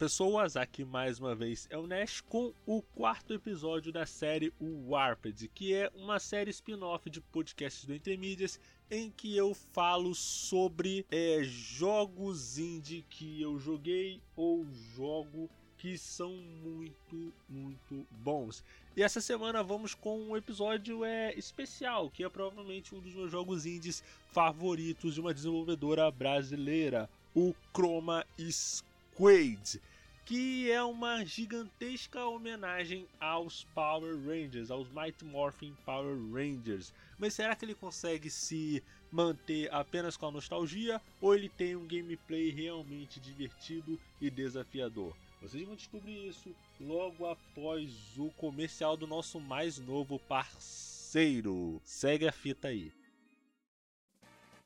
pessoas, aqui mais uma vez é o Nash com o quarto episódio da série Warped, que é uma série spin-off de podcasts do Intermídias em que eu falo sobre é, jogos indie que eu joguei ou jogo que são muito, muito bons. E essa semana vamos com um episódio é, especial, que é provavelmente um dos meus jogos indies favoritos de uma desenvolvedora brasileira, o Chroma Squad que é uma gigantesca homenagem aos Power Rangers, aos Mighty Morphin Power Rangers. Mas será que ele consegue se manter apenas com a nostalgia ou ele tem um gameplay realmente divertido e desafiador? Vocês vão descobrir isso logo após o comercial do nosso mais novo parceiro. Segue a fita aí.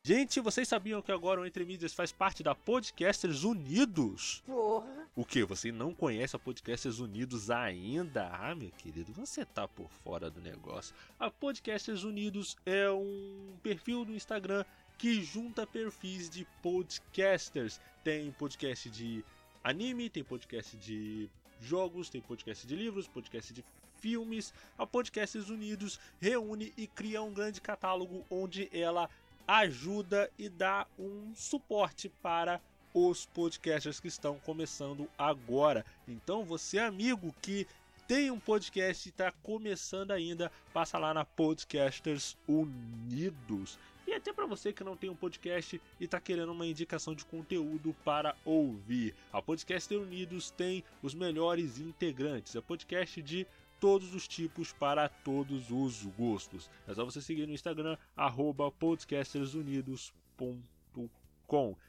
Gente, vocês sabiam que agora o Entre Mídias faz parte da Podcasters Unidos? Porra. O que? Você não conhece a Podcasters Unidos ainda? Ah, meu querido, você tá por fora do negócio. A Podcasters Unidos é um perfil no Instagram que junta perfis de podcasters. Tem podcast de anime, tem podcast de jogos, tem podcast de livros, podcast de filmes. A Podcasters Unidos reúne e cria um grande catálogo onde ela ajuda e dá um suporte para os podcasters que estão começando agora. Então, você, amigo que tem um podcast e está começando ainda, passa lá na Podcasters Unidos. E até para você que não tem um podcast e está querendo uma indicação de conteúdo para ouvir. A Podcaster Unidos tem os melhores integrantes. É podcast de todos os tipos para todos os gostos. É só você seguir no Instagram, podcastersunidos.com.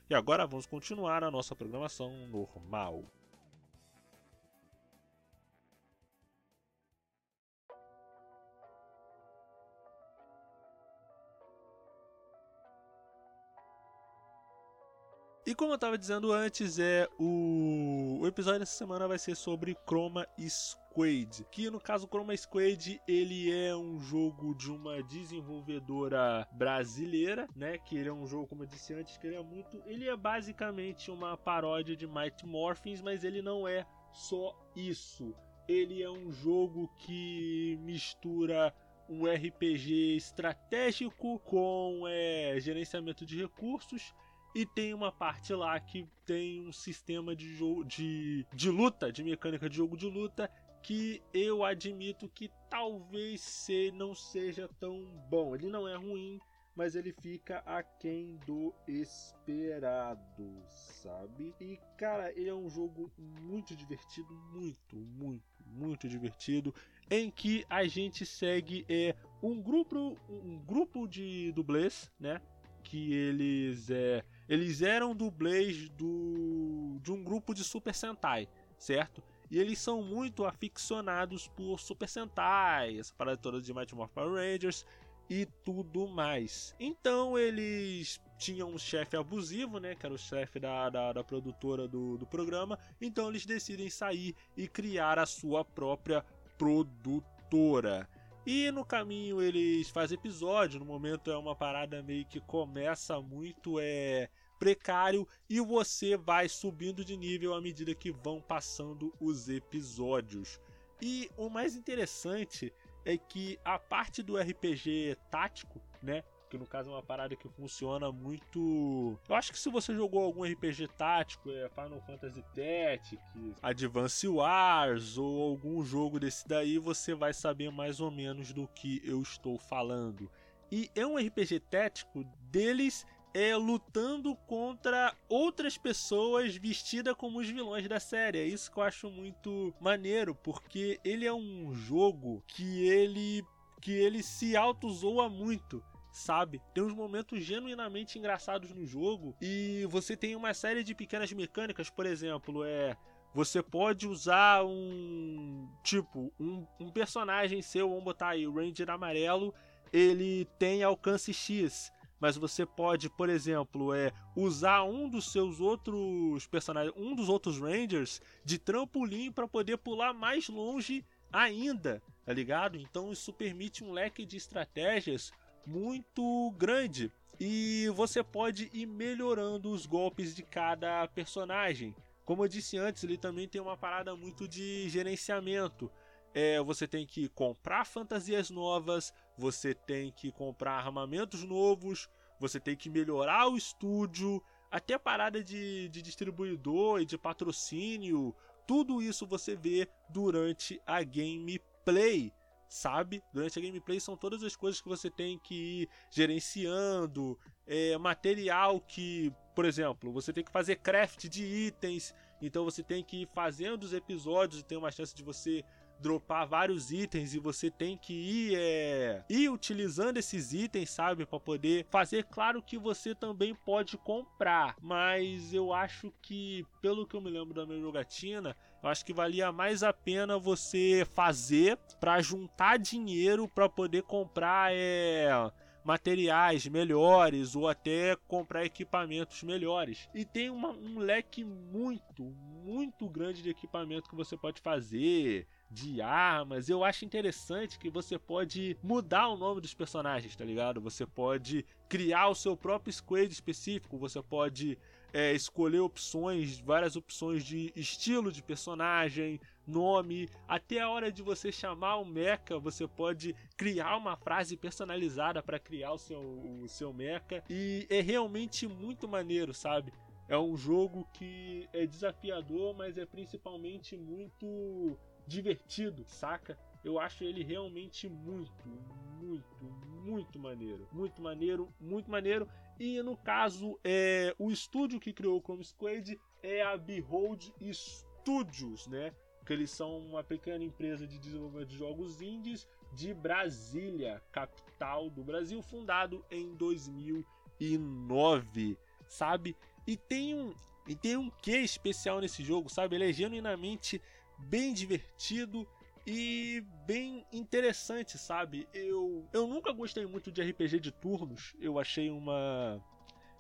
E agora vamos continuar a nossa programação normal. E como eu estava dizendo antes, é o... o episódio dessa semana vai ser sobre Chroma Squad, que no caso Chroma Squad ele é um jogo de uma desenvolvedora brasileira, né? Que ele é um jogo, como eu disse antes, que ele é muito, ele é basicamente uma paródia de Mighty Morphins, mas ele não é só isso. Ele é um jogo que mistura um RPG estratégico com é, gerenciamento de recursos e tem uma parte lá que tem um sistema de jogo de, de luta, de mecânica de jogo de luta, que eu admito que talvez se não seja tão bom. Ele não é ruim, mas ele fica aquém do esperado, sabe? E cara, ele é um jogo muito divertido, muito, muito, muito divertido, em que a gente segue é um grupo, um grupo de dublês, né? Que eles é eles eram dublês do, de um grupo de Super Sentai, certo? E eles são muito aficionados por Super Sentai, essa parada toda de Mighty Morphin Rangers e tudo mais. Então eles tinham um chefe abusivo, né? Que era o chefe da, da, da produtora do, do programa. Então eles decidem sair e criar a sua própria produtora. E no caminho eles fazem episódio, no momento é uma parada meio que começa muito é precário e você vai subindo de nível à medida que vão passando os episódios. E o mais interessante é que a parte do RPG tático, né, que no caso é uma parada que funciona muito. Eu acho que se você jogou algum RPG tático, é Final Fantasy Tactics, Advance Wars ou algum jogo desse daí, você vai saber mais ou menos do que eu estou falando. E é um RPG tático deles é, lutando contra outras pessoas vestidas como os vilões da série. É isso que eu acho muito maneiro, porque ele é um jogo que ele que ele se auto-zoa muito sabe? Tem uns momentos genuinamente engraçados no jogo e você tem uma série de pequenas mecânicas, por exemplo, é você pode usar um tipo um, um personagem seu, vamos botar aí o Ranger amarelo, ele tem alcance X mas você pode, por exemplo, é, usar um dos seus outros personagens, um dos outros Rangers de trampolim para poder pular mais longe ainda, tá ligado? Então isso permite um leque de estratégias muito grande. E você pode ir melhorando os golpes de cada personagem. Como eu disse antes, ele também tem uma parada muito de gerenciamento. É, você tem que comprar fantasias novas, você tem que comprar armamentos novos, você tem que melhorar o estúdio, até parada de, de distribuidor e de patrocínio. Tudo isso você vê durante a gameplay sabe? Durante a gameplay são todas as coisas que você tem que ir gerenciando, é, material que, por exemplo, você tem que fazer craft de itens, então você tem que ir fazendo os episódios e tem uma chance de você dropar vários itens e você tem que ir, é, ir utilizando esses itens, sabe, para poder fazer. Claro que você também pode comprar, mas eu acho que, pelo que eu me lembro da minha jogatina, eu acho que valia mais a pena você fazer para juntar dinheiro para poder comprar é, materiais melhores ou até comprar equipamentos melhores. E tem uma, um leque muito, muito grande de equipamento que você pode fazer de armas. Eu acho interessante que você pode mudar o nome dos personagens, tá ligado? Você pode criar o seu próprio squad específico, você pode é, escolher opções, várias opções de estilo de personagem, nome, até a hora de você chamar o mecha, você pode criar uma frase personalizada para criar o seu, o seu mecha e é realmente muito maneiro, sabe? É um jogo que é desafiador, mas é principalmente muito divertido, saca? Eu acho ele realmente muito, muito, muito maneiro. Muito maneiro, muito maneiro. E no caso, é, o estúdio que criou o Chrome Squad é a Behold Studios, né? Que eles são uma pequena empresa de desenvolvimento de jogos indies de Brasília, capital do Brasil, fundado em 2009, sabe? E tem um, e tem um quê especial nesse jogo, sabe? Ele é genuinamente bem divertido e bem interessante, sabe? Eu, eu nunca gostei muito de RPG de turnos. Eu achei uma.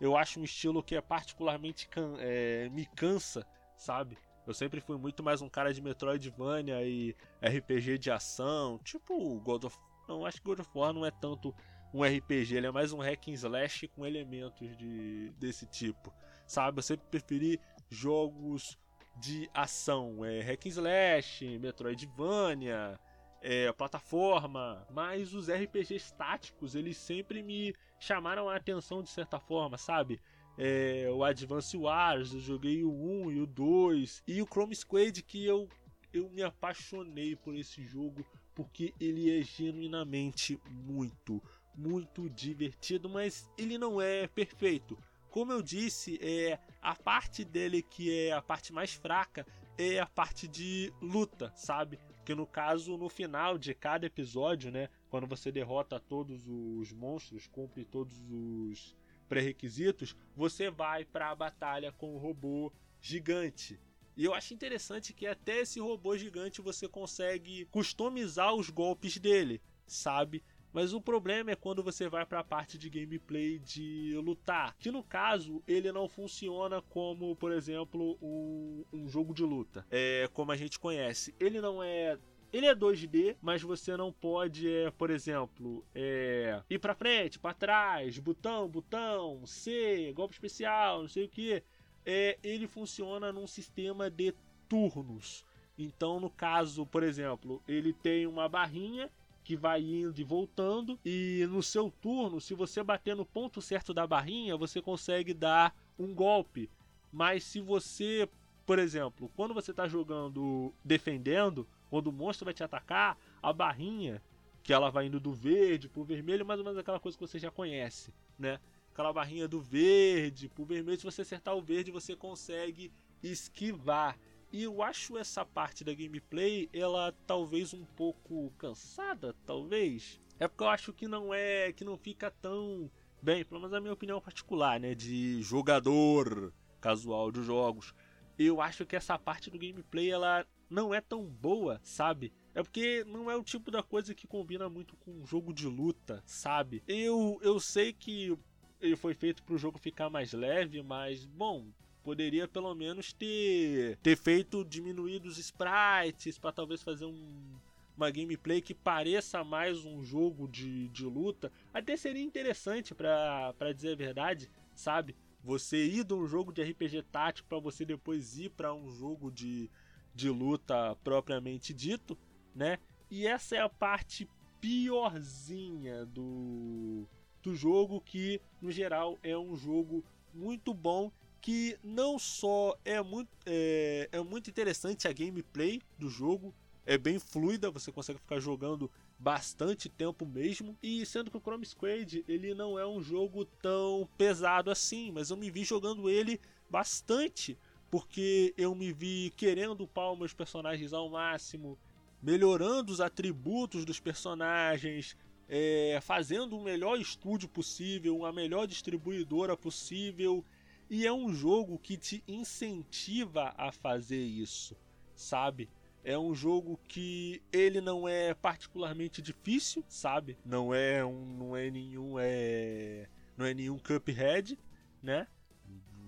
Eu acho um estilo que é particularmente can, é, me cansa, sabe? Eu sempre fui muito mais um cara de Metroidvania e RPG de ação, tipo God of. Não, acho que God of War não é tanto um RPG, ele é mais um hack and slash com elementos de, desse tipo, sabe? Eu sempre preferi jogos de ação, é hack and slash, Metroidvania, é, plataforma, mas os RPGs táticos eles sempre me chamaram a atenção de certa forma, sabe? É, o Advance Wars, eu joguei o 1 e o 2, e o Chrome Squad que eu, eu me apaixonei por esse jogo porque ele é genuinamente muito, muito divertido, mas ele não é perfeito. Como eu disse, é a parte dele que é a parte mais fraca é a parte de luta, sabe? Que no caso, no final de cada episódio, né? Quando você derrota todos os monstros, cumpre todos os pré-requisitos, você vai para a batalha com o robô gigante. E eu acho interessante que até esse robô gigante você consegue customizar os golpes dele, sabe? Mas o problema é quando você vai para a parte de gameplay de lutar, que no caso ele não funciona como, por exemplo, um, um jogo de luta, é como a gente conhece. Ele não é ele é 2D, mas você não pode, é, por exemplo, é, ir para frente, para trás, botão, botão, C, golpe especial, não sei o que. É, ele funciona num sistema de turnos. Então, no caso, por exemplo, ele tem uma barrinha que vai indo e voltando. E no seu turno, se você bater no ponto certo da barrinha, você consegue dar um golpe. Mas se você, por exemplo, quando você está jogando defendendo, quando o monstro vai te atacar, a barrinha, que ela vai indo do verde pro vermelho, mais ou menos aquela coisa que você já conhece, né? Aquela barrinha do verde pro vermelho, se você acertar o verde, você consegue esquivar. E eu acho essa parte da gameplay, ela talvez um pouco cansada, talvez. É porque eu acho que não é, que não fica tão bem, pelo menos a minha opinião particular, né, de jogador casual de jogos. Eu acho que essa parte do gameplay ela não é tão boa, sabe? É porque não é o tipo da coisa que combina muito com um jogo de luta, sabe? Eu, eu sei que ele foi feito para o jogo ficar mais leve, mas bom, poderia pelo menos ter, ter feito diminuído os sprites para talvez fazer um, uma gameplay que pareça mais um jogo de, de luta. Até seria interessante para dizer a verdade, sabe? Você ir de um jogo de RPG tático para você depois ir para um jogo de, de luta propriamente dito, né? E essa é a parte piorzinha do, do jogo, que no geral é um jogo muito bom que não só é muito, é, é muito interessante a gameplay do jogo, é bem fluida, você consegue ficar jogando bastante tempo mesmo. E sendo que o Chrome Squad ele não é um jogo tão pesado assim, mas eu me vi jogando ele bastante, porque eu me vi querendo upar meus personagens ao máximo, melhorando os atributos dos personagens, é, fazendo o melhor estúdio possível, uma melhor distribuidora possível e é um jogo que te incentiva a fazer isso, sabe? É um jogo que ele não é particularmente difícil, sabe? Não é um, não é nenhum é, não é nenhum Cuphead, né?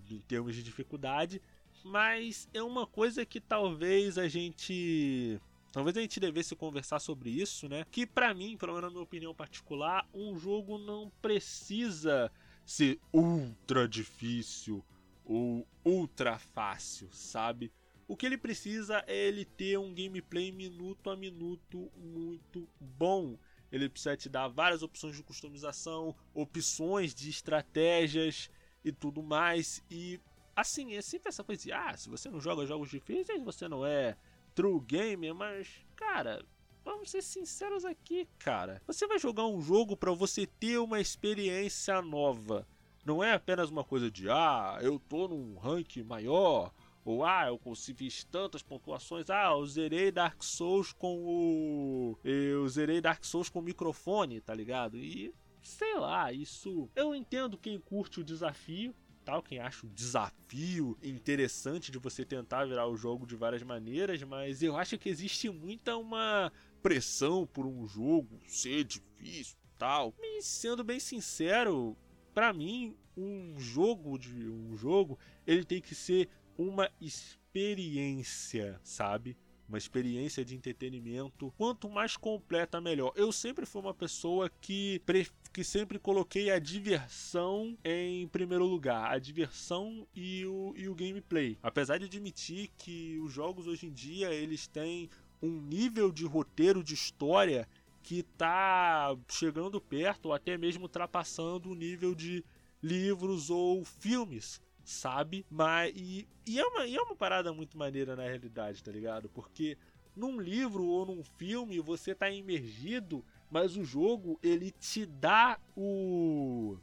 Em termos de dificuldade, mas é uma coisa que talvez a gente Talvez a gente devesse conversar sobre isso, né? Que para mim, pelo menos na minha opinião particular, um jogo não precisa ser ultra difícil ou ultra fácil, sabe? O que ele precisa é ele ter um gameplay minuto a minuto muito bom. Ele precisa te dar várias opções de customização, opções de estratégias e tudo mais. E assim, é sempre essa coisa de, ah, se você não joga jogos difíceis, você não é true gamer, mas, cara, Vamos ser sinceros aqui, cara. Você vai jogar um jogo para você ter uma experiência nova. Não é apenas uma coisa de, ah, eu tô num rank maior, ou ah, eu fiz tantas pontuações, ah, eu zerei Dark Souls com o. Eu zerei Dark Souls com o microfone, tá ligado? E sei lá, isso. Eu entendo quem curte o desafio, tal, quem acha o desafio interessante de você tentar virar o jogo de várias maneiras, mas eu acho que existe muita uma pressão por um jogo ser difícil tal. E sendo bem sincero, para mim, um jogo de um jogo, ele tem que ser uma experiência, sabe? Uma experiência de entretenimento. Quanto mais completa, melhor. Eu sempre fui uma pessoa que que sempre coloquei a diversão em primeiro lugar, a diversão e o, e o gameplay. Apesar de admitir que os jogos hoje em dia eles têm um nível de roteiro de história que tá chegando perto ou até mesmo ultrapassando o nível de livros ou filmes, sabe? Mas e, e, é uma, e é uma parada muito maneira na realidade, tá ligado? Porque num livro ou num filme você tá imergido, mas o jogo ele te dá o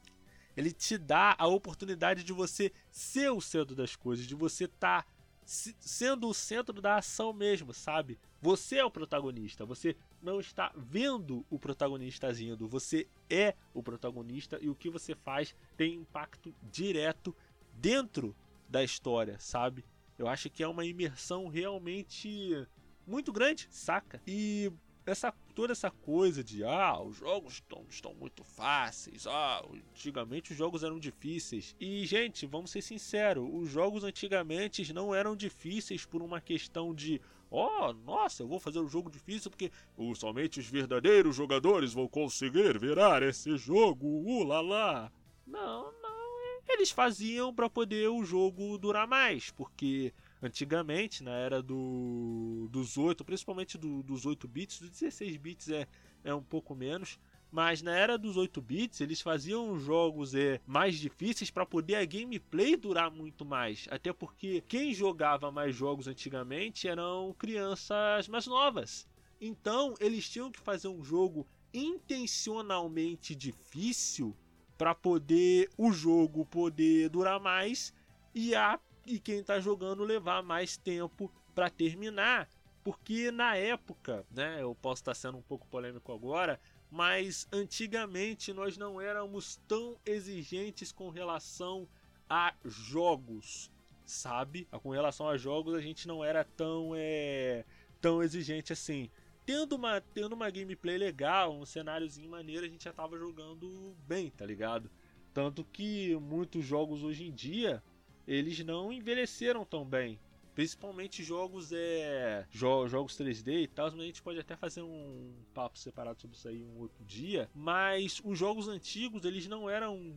ele te dá a oportunidade de você ser o centro das coisas, de você estar tá sendo o centro da ação mesmo, sabe? Você é o protagonista, você não está vendo o protagonista agindo, você é o protagonista e o que você faz tem impacto direto dentro da história, sabe? Eu acho que é uma imersão realmente muito grande, saca? E essa toda essa coisa de ah, os jogos estão, estão muito fáceis, ah, antigamente os jogos eram difíceis. E gente, vamos ser sinceros, os jogos antigamente não eram difíceis por uma questão de oh, nossa, eu vou fazer um jogo difícil porque somente os verdadeiros jogadores vão conseguir virar esse jogo, ulala. Não, não, eles faziam para poder o jogo durar mais, porque Antigamente, na era do, dos 8, principalmente do, dos 8 bits, dos 16 bits é, é um pouco menos, mas na era dos 8 bits eles faziam jogos é, mais difíceis para poder a gameplay durar muito mais. Até porque quem jogava mais jogos antigamente eram crianças mais novas. Então eles tinham que fazer um jogo intencionalmente difícil para poder o jogo poder durar mais e a e quem está jogando levar mais tempo para terminar. Porque na época, né, eu posso estar sendo um pouco polêmico agora, mas antigamente nós não éramos tão exigentes com relação a jogos, sabe? Com relação a jogos a gente não era tão é, tão exigente assim. Tendo uma, tendo uma gameplay legal, um cenáriozinho maneiro, a gente já tava jogando bem, tá ligado? Tanto que muitos jogos hoje em dia eles não envelheceram tão bem. Principalmente jogos é jo jogos 3D e tal, mas a gente pode até fazer um papo separado sobre isso aí um outro dia. Mas os jogos antigos, eles não eram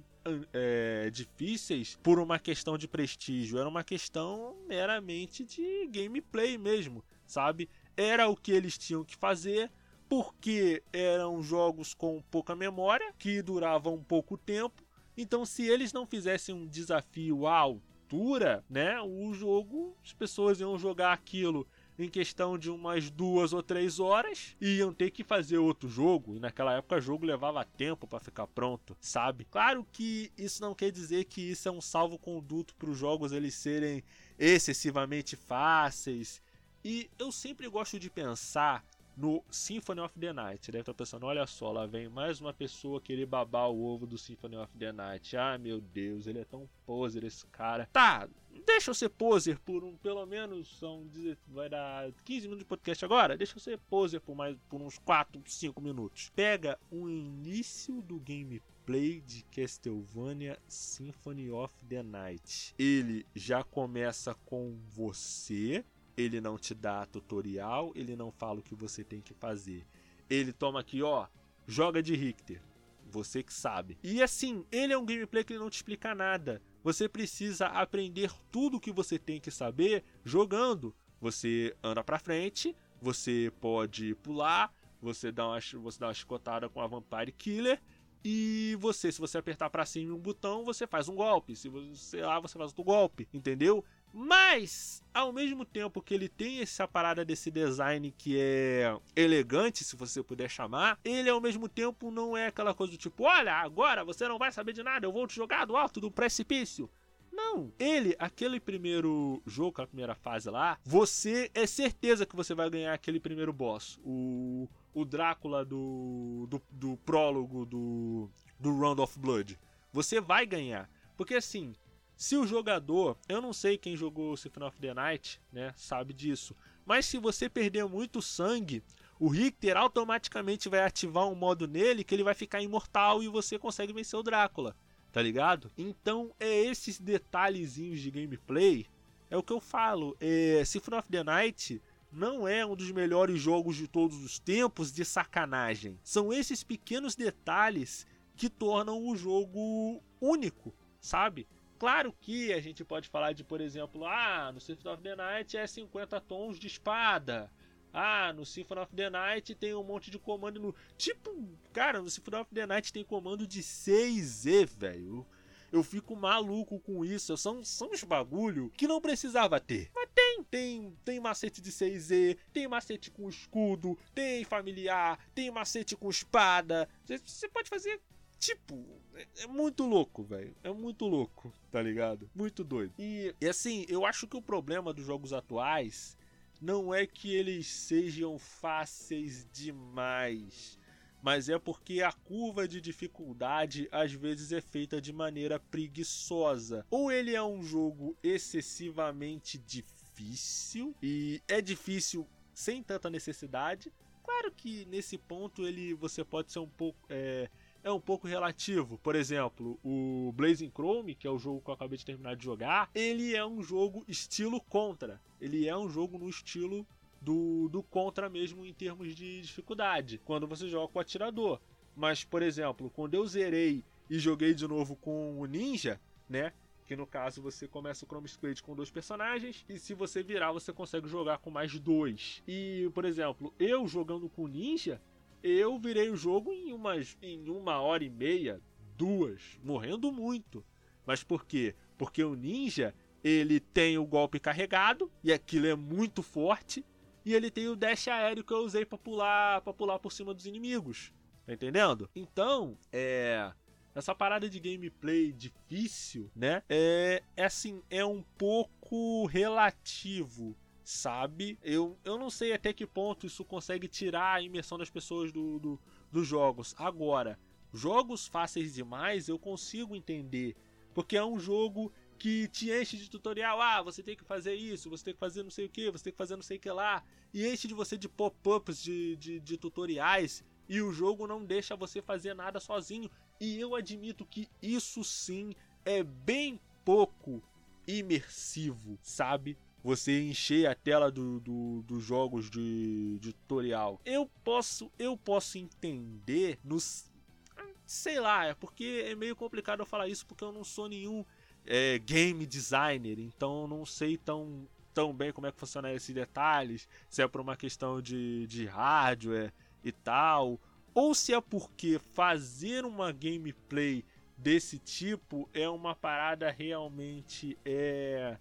é, difíceis por uma questão de prestígio, era uma questão meramente de gameplay mesmo, sabe? Era o que eles tinham que fazer, porque eram jogos com pouca memória, que duravam pouco tempo. Então, se eles não fizessem um desafio à altura, né, o jogo, as pessoas iam jogar aquilo em questão de umas duas ou três horas e iam ter que fazer outro jogo. E naquela época o jogo levava tempo para ficar pronto, sabe? Claro que isso não quer dizer que isso é um salvo-conduto para os jogos eles serem excessivamente fáceis. E eu sempre gosto de pensar no Symphony of the Night. Deve estar pensando, olha só, lá vem mais uma pessoa querer babar o ovo do Symphony of the Night. Ah, meu Deus, ele é tão poser esse cara. Tá, deixa eu ser poser por um, pelo menos, são, vai dar 15 minutos de podcast agora? Deixa eu ser poser por mais, por uns 4, 5 minutos. Pega o início do gameplay de Castlevania Symphony of the Night. Ele já começa com você ele não te dá tutorial, ele não fala o que você tem que fazer. Ele toma aqui, ó, joga de Richter. Você que sabe. E assim, ele é um gameplay que não te explica nada. Você precisa aprender tudo o que você tem que saber jogando. Você anda para frente, você pode pular, você dá uma, você dá uma chicotada com a Vampire Killer e você, se você apertar para cima um botão, você faz um golpe. Se você lá, você faz outro golpe, entendeu? Mas, ao mesmo tempo que ele tem essa parada desse design que é elegante, se você puder chamar, ele ao mesmo tempo não é aquela coisa do tipo: olha, agora você não vai saber de nada, eu vou te jogar do alto do precipício. Não, ele, aquele primeiro jogo, aquela primeira fase lá, você é certeza que você vai ganhar aquele primeiro boss. O, o Drácula do, do, do prólogo do, do Round of Blood. Você vai ganhar. Porque assim, se o jogador, eu não sei quem jogou Symphony of the Night, né, sabe disso, mas se você perder muito sangue, o Richter automaticamente vai ativar um modo nele que ele vai ficar imortal e você consegue vencer o Drácula, tá ligado? Então é esses detalhezinhos de gameplay, é o que eu falo, é, Symphony of the Night não é um dos melhores jogos de todos os tempos de sacanagem. São esses pequenos detalhes que tornam o jogo único, sabe? Claro que a gente pode falar de, por exemplo, ah, no Symphony of the Night é 50 tons de espada. Ah, no Symphony of the Night tem um monte de comando no. Tipo, cara, no Symphony of the Night tem comando de 6E, velho. Eu fico maluco com isso. São, são uns bagulho que não precisava ter. Mas tem, tem, tem macete de 6E, tem macete com escudo, tem familiar, tem macete com espada. Você pode fazer Tipo, é, é muito louco, velho. É muito louco, tá ligado? Muito doido. E, e assim, eu acho que o problema dos jogos atuais não é que eles sejam fáceis demais, mas é porque a curva de dificuldade às vezes é feita de maneira preguiçosa. Ou ele é um jogo excessivamente difícil e é difícil sem tanta necessidade. Claro que nesse ponto ele você pode ser um pouco é, é um pouco relativo. Por exemplo, o Blazing Chrome, que é o jogo que eu acabei de terminar de jogar, ele é um jogo estilo Contra. Ele é um jogo no estilo do, do Contra mesmo em termos de dificuldade, quando você joga com o atirador. Mas, por exemplo, quando eu zerei e joguei de novo com o Ninja, né? Que no caso você começa o Chrome Squad com dois personagens, e se você virar, você consegue jogar com mais dois. E, por exemplo, eu jogando com o Ninja, eu virei o jogo em, umas, em uma hora e meia, duas, morrendo muito. Mas por quê? Porque o ninja, ele tem o golpe carregado, e aquilo é muito forte, e ele tem o dash aéreo que eu usei para pular, para pular por cima dos inimigos. Tá entendendo? Então, é essa parada de gameplay difícil, né? É, é assim, é um pouco relativo sabe? Eu, eu não sei até que ponto isso consegue tirar a imersão das pessoas do, do, dos jogos. Agora, jogos fáceis demais eu consigo entender. Porque é um jogo que te enche de tutorial. Ah, você tem que fazer isso, você tem que fazer não sei o que, você tem que fazer não sei o que lá. E enche de você de pop-ups, de, de, de tutoriais. E o jogo não deixa você fazer nada sozinho. E eu admito que isso sim é bem pouco imersivo, sabe? Você encher a tela dos do, do jogos de, de, tutorial. Eu posso, eu posso entender nos. Sei lá, é porque é meio complicado eu falar isso porque eu não sou nenhum é, game designer, então não sei tão, tão bem como é que funciona esses detalhes, se é por uma questão de, de hardware e tal, ou se é porque fazer uma gameplay desse tipo é uma parada realmente é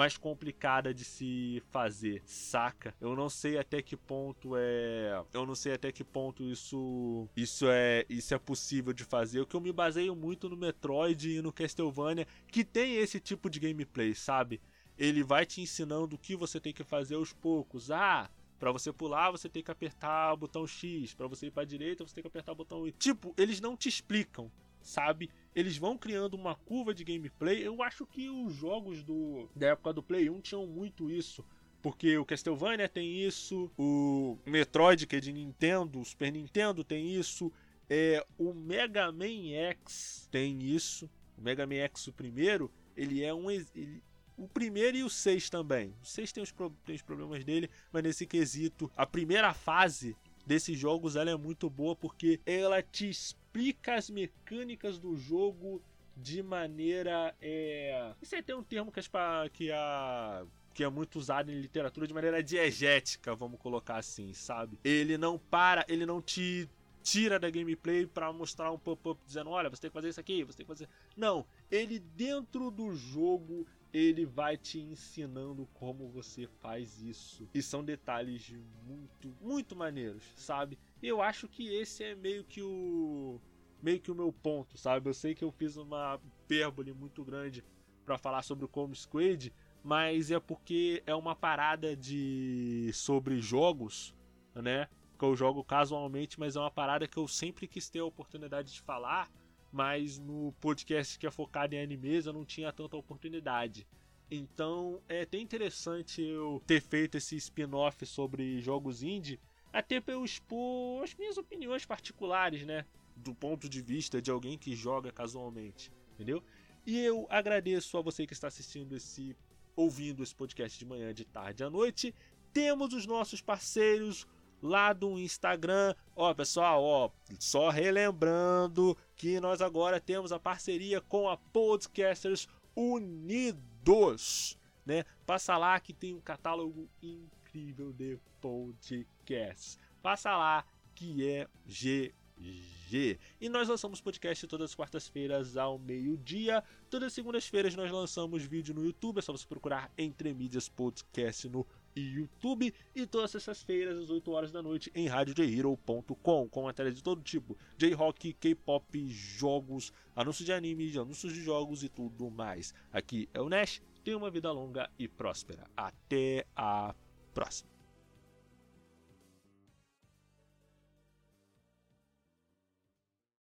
mais complicada de se fazer, saca? Eu não sei até que ponto é, eu não sei até que ponto isso isso é isso é possível de fazer. O que eu me baseio muito no Metroid e no Castlevania, que tem esse tipo de gameplay, sabe? Ele vai te ensinando o que você tem que fazer aos poucos. Ah, para você pular, você tem que apertar o botão X. Para você ir para direita, você tem que apertar o botão Y. Tipo, eles não te explicam sabe? Eles vão criando uma curva de gameplay. Eu acho que os jogos do, da época do Play 1 tinham muito isso. Porque o Castlevania tem isso, o Metroid, que é de Nintendo, o Super Nintendo tem isso, é, o Mega Man X tem isso. O Mega Man X, o primeiro, ele é um. Ele, o primeiro e o 6 também. O 6 tem os, tem os problemas dele, mas nesse quesito, a primeira fase desses jogos ela é muito boa porque ela te explica as mecânicas do jogo de maneira. É... Isso aí tem um termo que, as, que, a, que é muito usado em literatura de maneira diegética, vamos colocar assim, sabe? Ele não para, ele não te tira da gameplay para mostrar um pop-up dizendo: olha, você tem que fazer isso aqui, você tem que fazer. Não, ele dentro do jogo ele vai te ensinando como você faz isso. E são detalhes muito, muito maneiros, sabe? Eu acho que esse é meio que o meio que o meu ponto, sabe? Eu sei que eu fiz uma hipérbole muito grande para falar sobre o Como Squid, mas é porque é uma parada de sobre jogos, né? Que eu jogo casualmente, mas é uma parada que eu sempre quis ter a oportunidade de falar mas no podcast que é focado em animes eu não tinha tanta oportunidade. Então é até interessante eu ter feito esse spin-off sobre jogos indie, até para eu expor as minhas opiniões particulares, né? Do ponto de vista de alguém que joga casualmente, entendeu? E eu agradeço a você que está assistindo esse, ouvindo esse podcast de manhã, de tarde, à noite. Temos os nossos parceiros lá do Instagram. Ó, pessoal, ó, só relembrando que nós agora temos a parceria com a Podcasters Unidos, né? Passa lá que tem um catálogo incrível de podcasts. Passa lá que é GG. E nós lançamos podcast todas as quartas-feiras ao meio-dia. Todas as segundas-feiras nós lançamos vídeo no YouTube. É só você procurar Entre Mídias Podcast no e YouTube e todas essas feiras às 8 horas da noite em radiojhero.com com matérias de todo tipo, J-rock, K-pop, jogos, anúncios de anime, anúncios de jogos e tudo mais. Aqui é o Nash, tenha uma vida longa e próspera. Até a próxima.